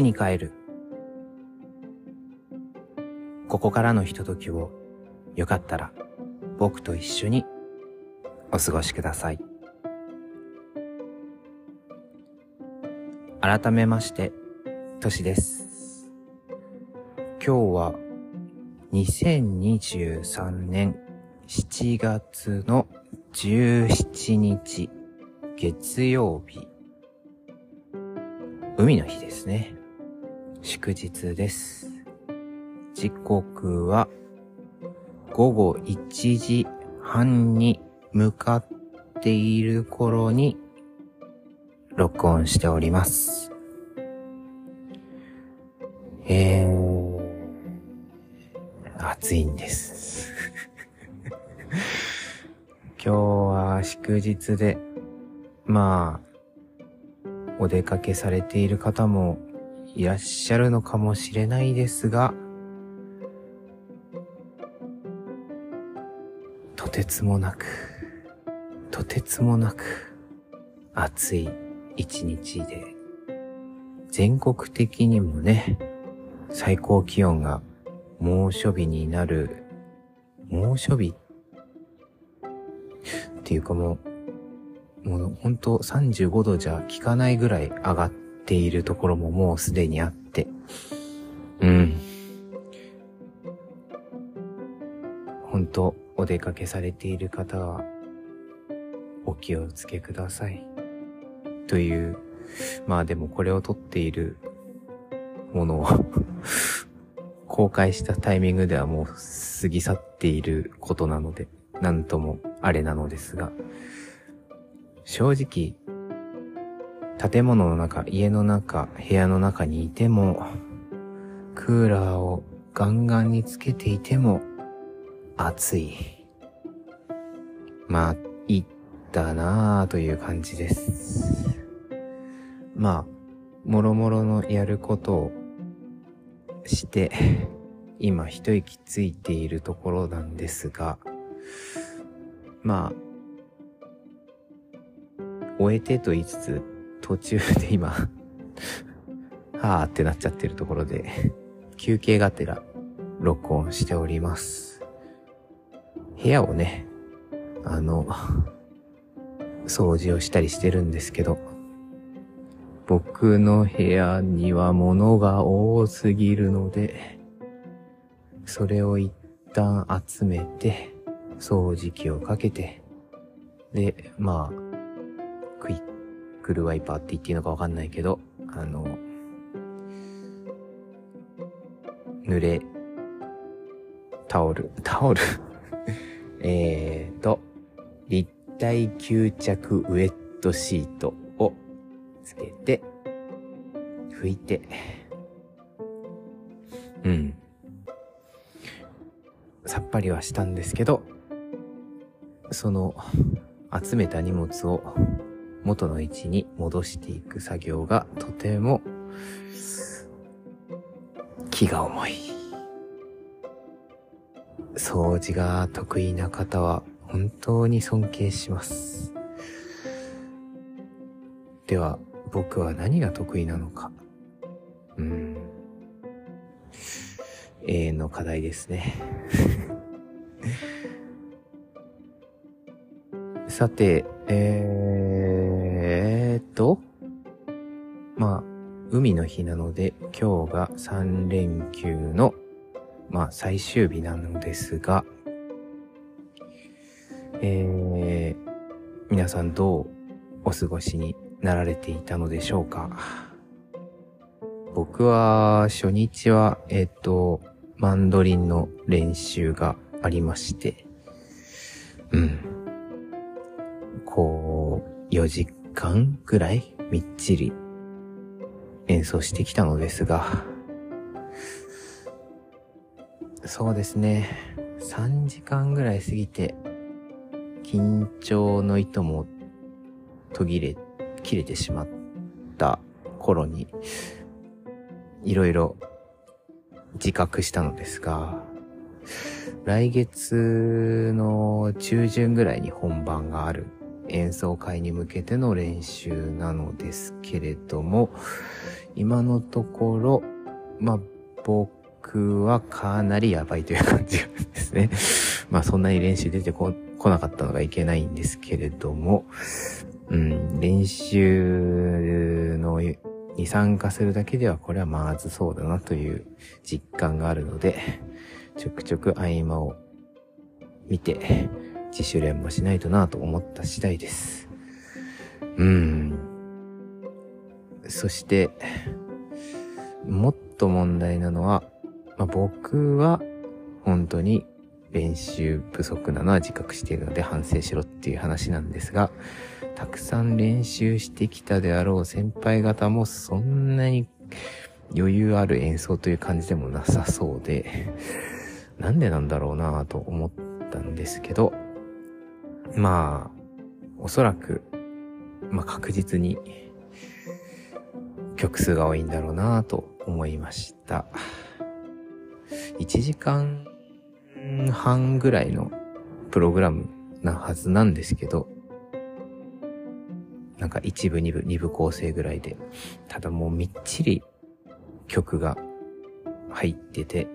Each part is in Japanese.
に帰る。ここからのひとときをよかったら僕と一緒にお過ごしください。改めまして、としです。今日は2023年7月の17日月曜日。海の日ですね。祝日です。時刻は午後1時半に向かっている頃に録音しております。えー、暑いんです。今日は祝日で、まあ、お出かけされている方もいらっしゃるのかもしれないですが、とてつもなく、とてつもなく暑い一日で、全国的にもね、最高気温が猛暑日になる、猛暑日。っていうかもう、もうほんと35度じゃ効かないぐらい上がってているところももうすでにあって、うん。ほんとお出かけされている方は、お気をつけください。という、まあでもこれを撮っているものを 公開したタイミングではもう過ぎ去っていることなので、なんともあれなのですが、正直、建物の中、家の中、部屋の中にいても、クーラーをガンガンにつけていても、暑い。まあ、いったなぁという感じです。まあ、もろもろのやることをして、今一息ついているところなんですが、まあ、終えてと言いつつ、途中で今、はーってなっちゃってるところで、休憩がてら録音しております。部屋をね、あの、掃除をしたりしてるんですけど、僕の部屋には物が多すぎるので、それを一旦集めて、掃除機をかけて、で、まあ、クイックルワイパーって言っていいのかわかんないけど、あの、濡れ、タオル、タオル？えーと、立体吸着ウェットシートをつけて、拭いて、うん。さっぱりはしたんですけど、その、集めた荷物を元の位置に戻していく作業がとても気が重い。掃除が得意な方は本当に尊敬します。では、僕は何が得意なのか。うん。永遠の課題ですね。さて、えーと、まあ、海の日なので、今日が3連休の、まあ、最終日なのですが、えー、皆さんどうお過ごしになられていたのでしょうか？僕は、初日は、えっ、と、マンドリンの練習がありまして、うん。こう、4時間ぐらいみっちり演奏してきたのですが、そうですね。3時間ぐらい過ぎて、緊張の糸も途切れ、切れてしまった頃に、いろいろ自覚したのですが、来月の中旬ぐらいに本番がある演奏会に向けての練習なのですけれども、今のところ、まあ、僕はかなりやばいという感じですね。まあそんなに練習出てこなかったのがいけないんですけれども、うん、練習のに参加するだけではこれはまずそうだなという実感があるので、ちょくちょく合間を見て自主練もしないとなと思った次第です。うん。そして、もっと問題なのは、まあ、僕は本当に練習不足なのは自覚しているので反省しろっていう話なんですが、たくさん練習してきたであろう先輩方もそんなに余裕ある演奏という感じでもなさそうで、なんでなんだろうなぁと思ったんですけど、まあ、おそらく、まあ確実に曲数が多いんだろうなと思いました。1時間半ぐらいのプログラムなはずなんですけど、なんか一部二部二部構成ぐらいで、ただもうみっちり曲が入ってて、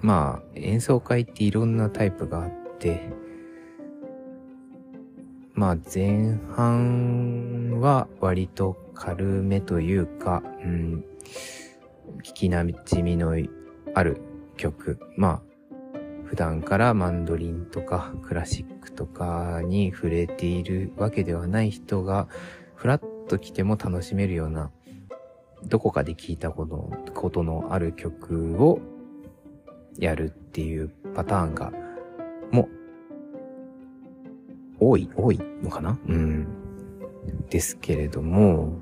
まあ演奏会っていろんなタイプがあって、まあ前半は割と軽めというか、うん、聞きなじみのある曲、まあ普段からマンドリンとかクラシックとかに触れているわけではない人が、ふらっと来ても楽しめるような、どこかで聞いたことのことのある曲をやるっていうパターンが、も、多い、多いのかな？うん。ですけれども、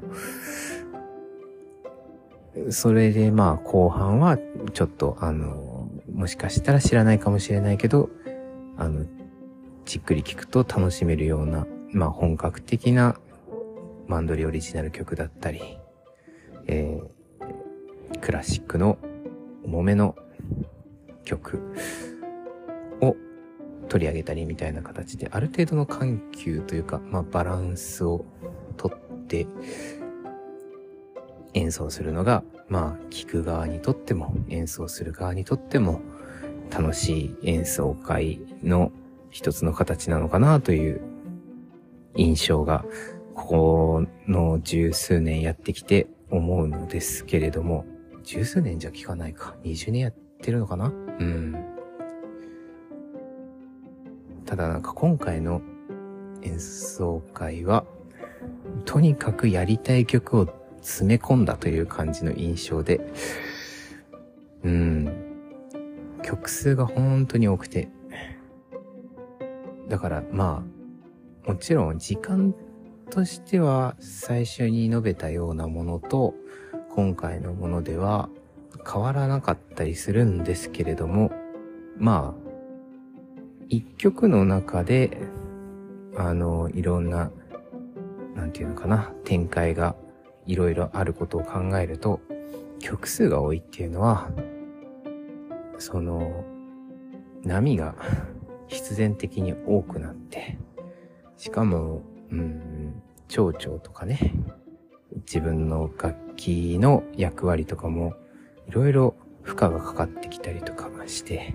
それでまあ後半はちょっとあの、もしかしたら知らないかもしれないけど、あの、じっくり聴くと楽しめるような、まあ本格的なマンドリオリジナル曲だったり、えー、クラシックの重めの曲取り上げたりみたいな形で、ある程度の緩急というか、まあバランスをとって演奏するのがまあ、聞く側にとっても、演奏する側にとっても、楽しい演奏会の一つの形なのかなという印象が、ここの十数年やってきて思うのですけれども、十数年じゃ聞かないか。20年やってるのかな？うん。ただなんか今回の演奏会は、とにかくやりたい曲を詰め込んだという感じの印象で、うん、曲数が本当に多くて、だからまあ、もちろん時間としては最初に述べたようなものと今回のものでは変わらなかったりするんですけれども、まあ、一曲の中で、あの、いろんな、なんていうのかな、展開がいろいろあることを考えると、曲数が多いっていうのは、その、波が必然的に多くなって、しかも、うん、蝶々とかね、自分の楽器の役割とかも、いろいろ負荷がかかってきたりとかして、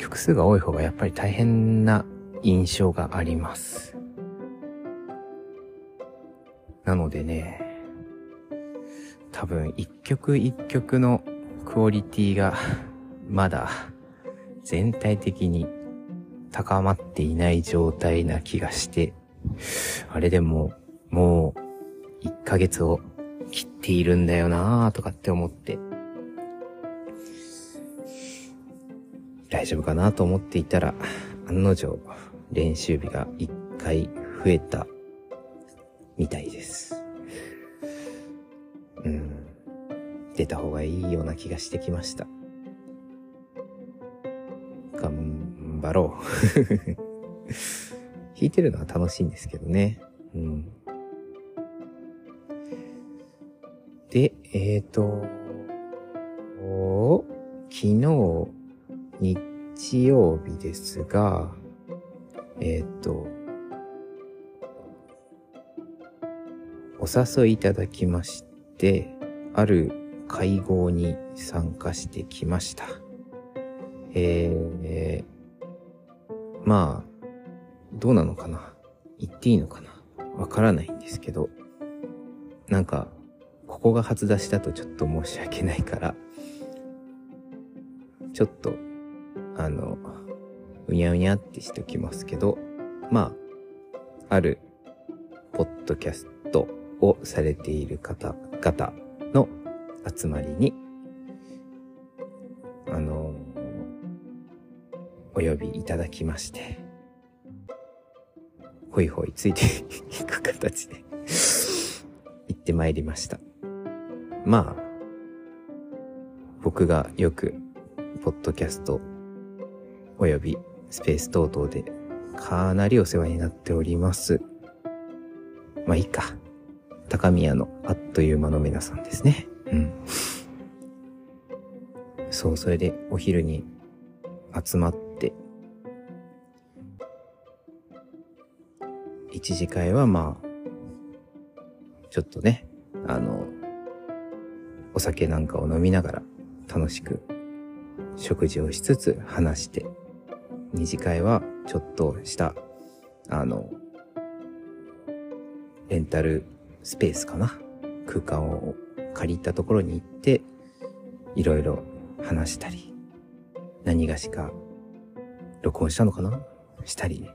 曲数が多い方がやっぱり大変な印象があります。なのでね、多分一曲一曲のクオリティが まだ 全体的に高まっていない状態な気がして、あれでももう1ヶ月を切っているんだよなぁとかって思って、大丈夫かなと思っていたら、案の定練習日が1回増えたみたいです。うん。出た方がいいような気がしてきました。頑張ろう。弾いてるのは楽しいんですけどね。うん。で、えっ、ー、と、昨日、日曜日ですが、えっ、と、お誘いいただきまして、ある会合に参加してきました。えー、まあ、どうなのかな？言っていいのかな？わからないんですけど、なんか、ここが初出しだとちょっと申し訳ないから、ちょっと、あの、うにゃうにゃってしておきますけど、まあ、ある、ポッドキャストをされている方々の集まりに、あの、お呼びいただきまして、ほいほいついていく形で 行ってまいりました。まあ、僕がよく、ポッドキャスト、およびスペース等々で、かなりお世話になっております。まあいいか。高宮のあっという間の皆さんですね。うん。そう、それでお昼に集まって、一次会はまあ、ちょっとね、あの、お酒なんかを飲みながら楽しく食事をしつつ話して、二次会はちょっとした、あの、レンタルスペースかな？空間を借りたところに行って、いろいろ話したり、何がしか録音したのかな？したり、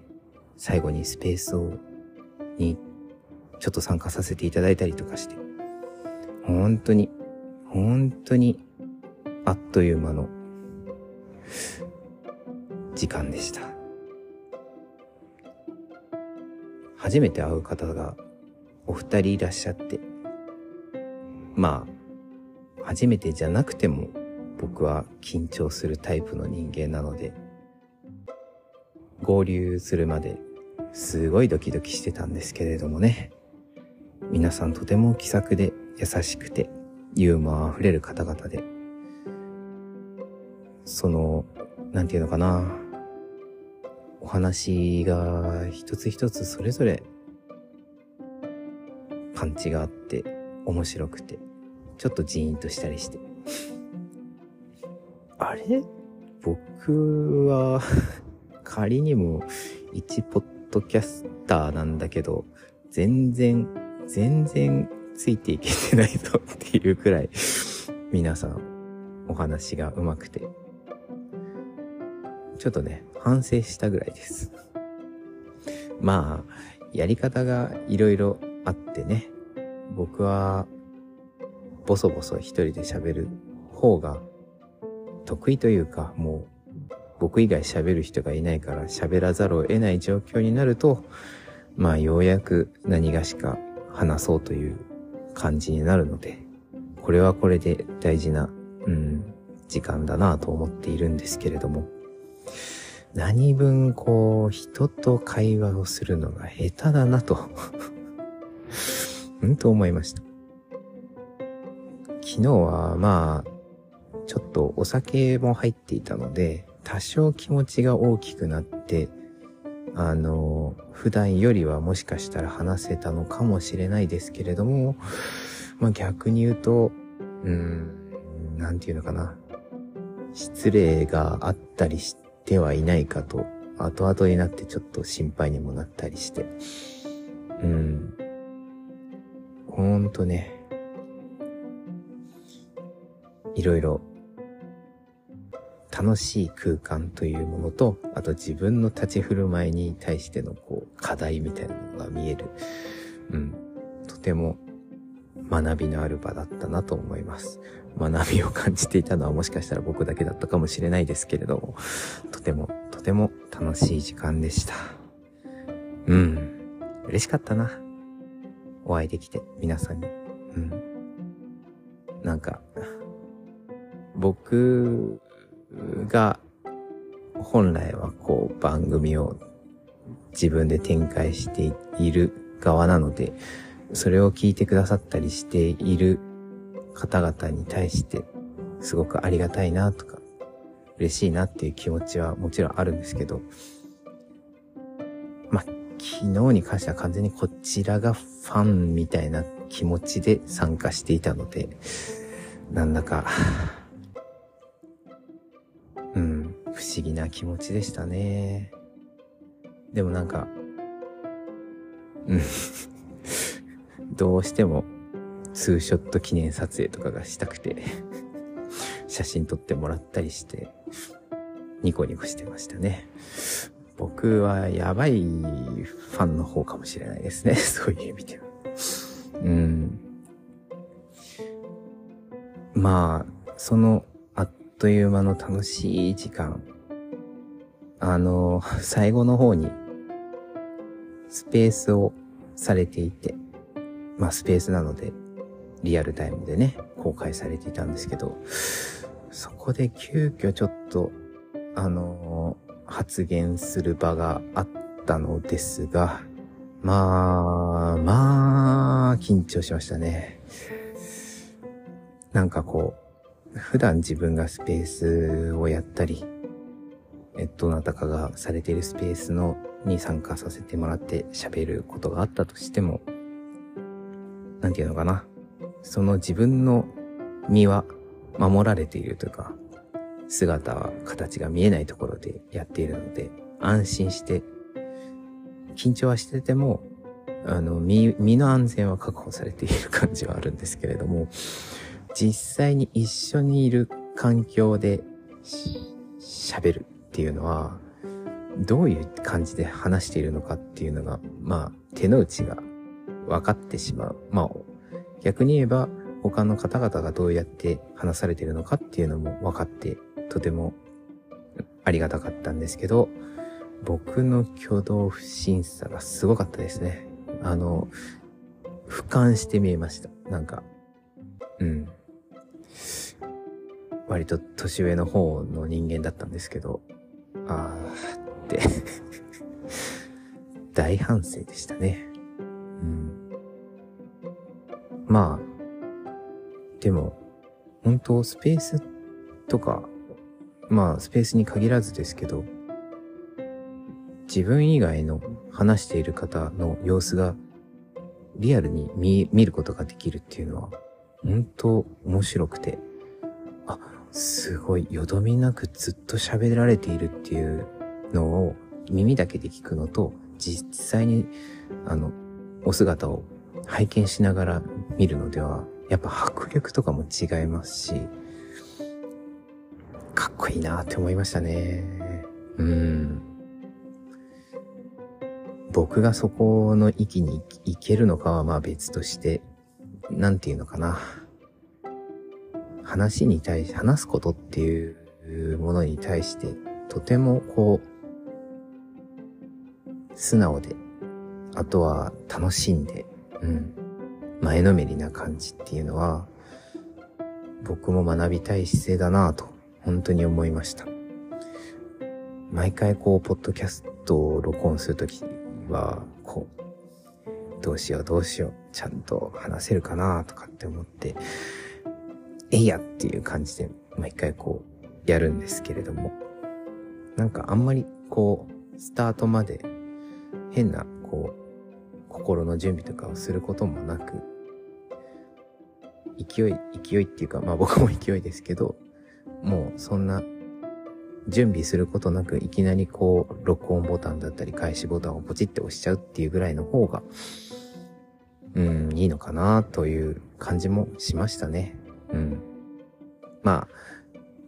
最後にスペースを、に、ちょっと参加させていただいたりとかして、本当に、本当に、あっという間の、時間でした。初めて会う方がお二人いらっしゃって、まあ、初めてじゃなくても僕は緊張するタイプの人間なので、合流するまですごいドキドキしてたんですけれどもね。皆さんとても気さくで優しくてユーモア溢れる方々で、その、なんていうのかな。お話が一つ一つそれぞれパンチがあって面白くてちょっとジーンとしたりして。あれ？僕は 仮にも一ポッドキャスターなんだけど、全然、全然ついていけてないぞっていうくらい、皆さんお話が上手くて、ちょっとね、反省したぐらいです。まあ、やり方がいろいろあってね、僕はボソボソ一人で喋る方が得意というか、もう僕以外喋る人がいないから喋らざるを得ない状況になると、まあようやく何がしか話そうという感じになるので、これはこれで大事な、うん、時間だなと思っているんですけれども、何分こう人と会話をするのが下手だなと うんと思いました。昨日はまあ、ちょっとお酒も入っていたので、多少気持ちが大きくなって、あの、普段よりはもしかしたら話せたのかもしれないですけれども、まあ逆に言うと、うん、なんていうのかな。失礼があったりしててはいないかと、後々になってちょっと心配にもなったりして、うん。ほんとね、いろいろ楽しい空間というものと、あと自分の立ち振る舞いに対してのこう課題みたいなのが見える。うん。とても学びのある場だったなと思います。学びを感じていたのはもしかしたら僕だけだったかもしれないですけれども、とてもとても楽しい時間でした。うん。嬉しかったな。お会いできて、皆さんに。うん。なんか、僕が本来はこう番組を自分で展開している側なので、それを聞いてくださったりしている方々に対してすごくありがたいなとか嬉しいなっていう気持ちはもちろんあるんですけど、まあ、昨日に関しては完全にこちらがファンみたいな気持ちで参加していたので、なんだか、うん、不思議な気持ちでしたね。でもなんか、うん、どうしてもツーショット記念撮影とかがしたくて写真撮ってもらったりして、ニコニコしてましたね。僕はやばいファンの方かもしれないですね。そういう意味では。うん。まあ、そのあっという間の楽しい時間。あの、最後の方にスペースをされていて、まあスペースなのでリアルタイムでね、公開されていたんですけど、そこで急遽ちょっと、あの発言する場があったのですが、まあ、まあ、緊張しましたね。なんかこう、普段自分がスペースをやったり、え、どなたかがされているスペースのに参加させてもらって喋ることがあったとしても、なんていうのかな。その自分の身は守られているというか、姿は形が見えないところでやっているので、安心して、緊張はしてても、あの、身、身の安全は確保されている感じはあるんですけれども、実際に一緒にいる環境で喋るっていうのは、どういう感じで話しているのかっていうのが、まあ、手の内が分かってしまう。まあ、逆に言えば、他の方々がどうやって話されてるのかっていうのも分かって、とてもありがたかったんですけど、僕の挙動不審さがすごかったですね。あの、俯瞰して見えました。なんか、うん。割と年上の方の人間だったんですけど、あーって 大反省でしたね。うん。まあ、でも、本当スペースとか、まあスペースに限らずですけど、自分以外の話している方の様子がリアルに見見ることができるっていうのは、本当面白くて、あ、すごい、よどみなくずっと喋られているっていうのを耳だけで聞くのと、実際に、あの、お姿を拝見しながら見るのでは、やっぱ迫力とかも違いますし、かっこいいなって思いましたね。うん。僕がそこの域に行けるのかはまあ別として、なんていうのかな。話に対し、話すことっていうものに対して、とてもこう、素直で、あとは楽しんで、うん、前のめりな感じっていうのは、僕も学びたい姿勢だなぁと、本当に思いました。毎回こう、ポッドキャストを録音するときは、こう、どうしようどうしよう、ちゃんと話せるかなとかって思って、えいやっていう感じで毎回こう、やるんですけれども、なんかあんまりこう、スタートまで変な、こう、心の準備とかをすることもなく、勢い、勢いっていうか、まあ僕も勢いですけど、もうそんな準備することなくいきなりこう、録音ボタンだったり開始ボタンをポチって押しちゃうっていうぐらいの方が、うん、いいのかなという感じもしましたね。うん。ま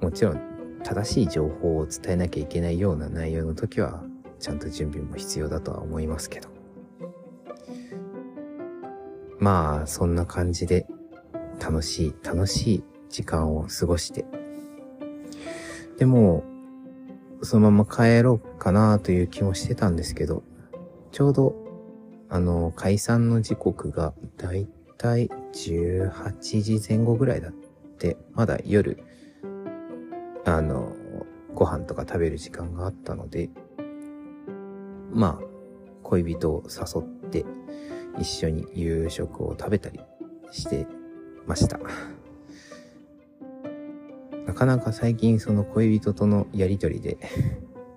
あ、もちろん正しい情報を伝えなきゃいけないような内容の時は、ちゃんと準備も必要だとは思いますけど。まあ、そんな感じで、楽しい、楽しい時間を過ごして。でも、そのまま帰ろうかなという気もしてたんですけど、ちょうど、あの、解散の時刻がだいたい18時前後ぐらいだって、まだ夜、あの、ご飯とか食べる時間があったので、まあ、恋人を誘って一緒に夕食を食べたりしてました。なかなか最近その恋人とのやりとりで、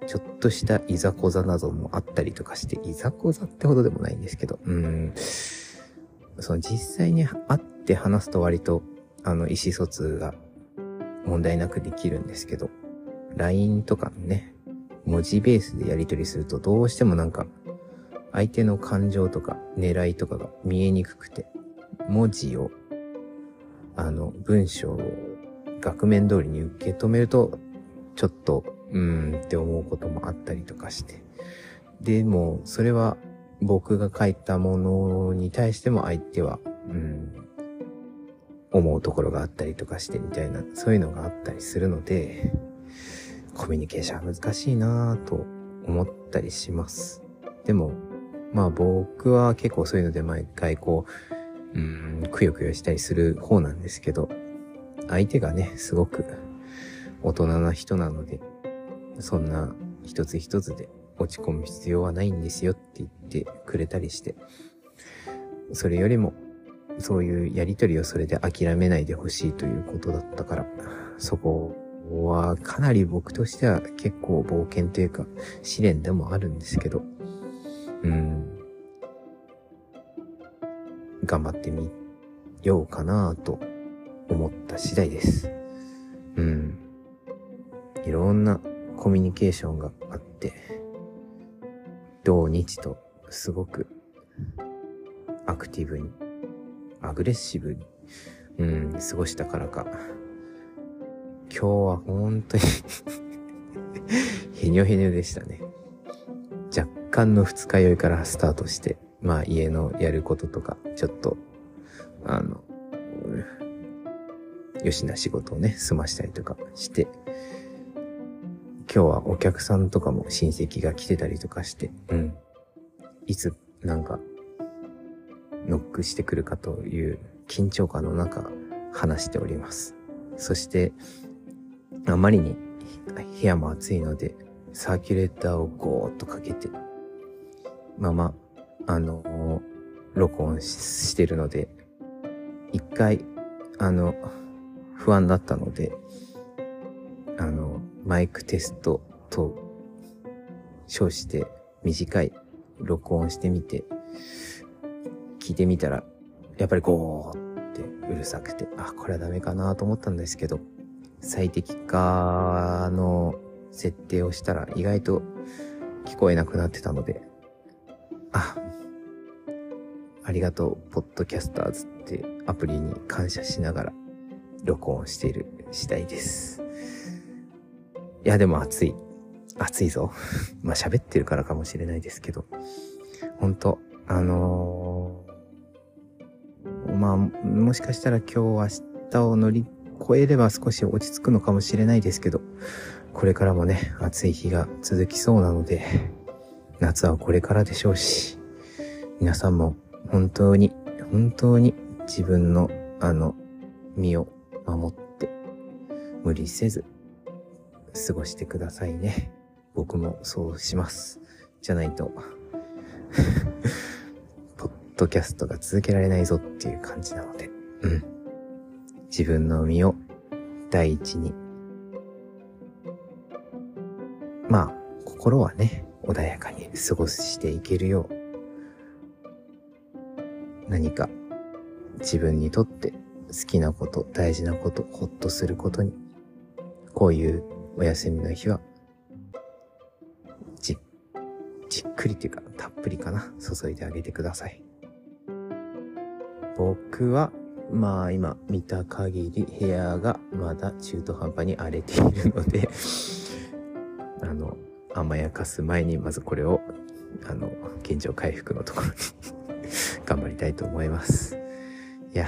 ちょっとしたいざこざなどもあったりとかして、いざこざってほどでもないんですけど、うん。その実際に会って話すと割と、あの、意思疎通が問題なくできるんですけど、LINE とかね、文字ベースでやり取りするとどうしてもなんか、相手の感情とか狙いとかが見えにくくて、文字を、あの、文章を額面通りに受け止めると、ちょっと、うーんって思うこともあったりとかして。でも、それは僕が書いたものに対しても相手は、うん、思うところがあったりとかしてみたいな、そういうのがあったりするので、コミュニケーションは難しいなぁと思ったりします。でも、まあ僕は結構そういうので毎回こう、うん、くよくよしたりする方なんですけど、相手がね、すごく大人な人なので、そんな一つ一つで落ち込む必要はないんですよって言ってくれたりして、それよりも、そういうやりとりをそれで諦めないでほしいということだったから、そこはかなり僕としては結構冒険というか試練でもあるんですけど、うん、頑張ってみようかなと思った次第です。うん。いろんなコミュニケーションがあって、土日とすごくアクティブに、アグレッシブに、うん、過ごしたからか、今日は本当に へにょへにょでしたね。若干の二日酔いからスタートして、まあ家のやることとか、ちょっと、あの、よしな仕事をね、済ましたりとかして、今日はお客さんとかも親戚が来てたりとかして、うん。いつ、なんか、ノックしてくるかという緊張感の中、話しております。そして、あまりに部屋も暑いので、サーキュレーターをゴーッとかけて、まま、あの、録音してるので、一回、あの、不安だったので、あの、マイクテストと称して短い録音してみて、聞いてみたら、やっぱりゴーってうるさくて、あ、これはダメかなと思ったんですけど、最適化の設定をしたら意外と聞こえなくなってたので、あ、ありがとう、ポッドキャスターズってアプリに感謝しながら録音している次第です。いや、でも暑い。暑いぞ。まあ喋ってるからかもしれないですけど。ほんと、あのー、まあ、もしかしたら今日明日を乗り越えれば少し落ち着くのかもしれないですけど、これからもね、暑い日が続きそうなので、夏はこれからでしょうし、皆さんも本当に、本当に自分のあの、身を守って、無理せず、過ごしてくださいね。僕もそうします。じゃないと ポッドキャストが続けられないぞっていう感じなので、うん。自分の身を第一に。まあ、心はね、穏やかに過ごしていけるよう、何か自分にとって好きなこと、大事なこと、ほっとすることに、こういうお休みの日は、じ、じっくりというか、たっぷりかな、注いであげてください。僕は、まあ今見た限り部屋がまだ中途半端に荒れているのであの、甘やかす前にまずこれを、あの、現状回復のところに 頑張りたいと思います。いや、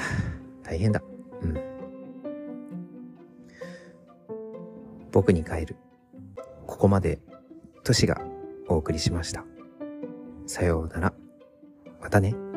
大変だ。うん。僕に帰る。ここまで、トシがお送りしました。さようなら。またね。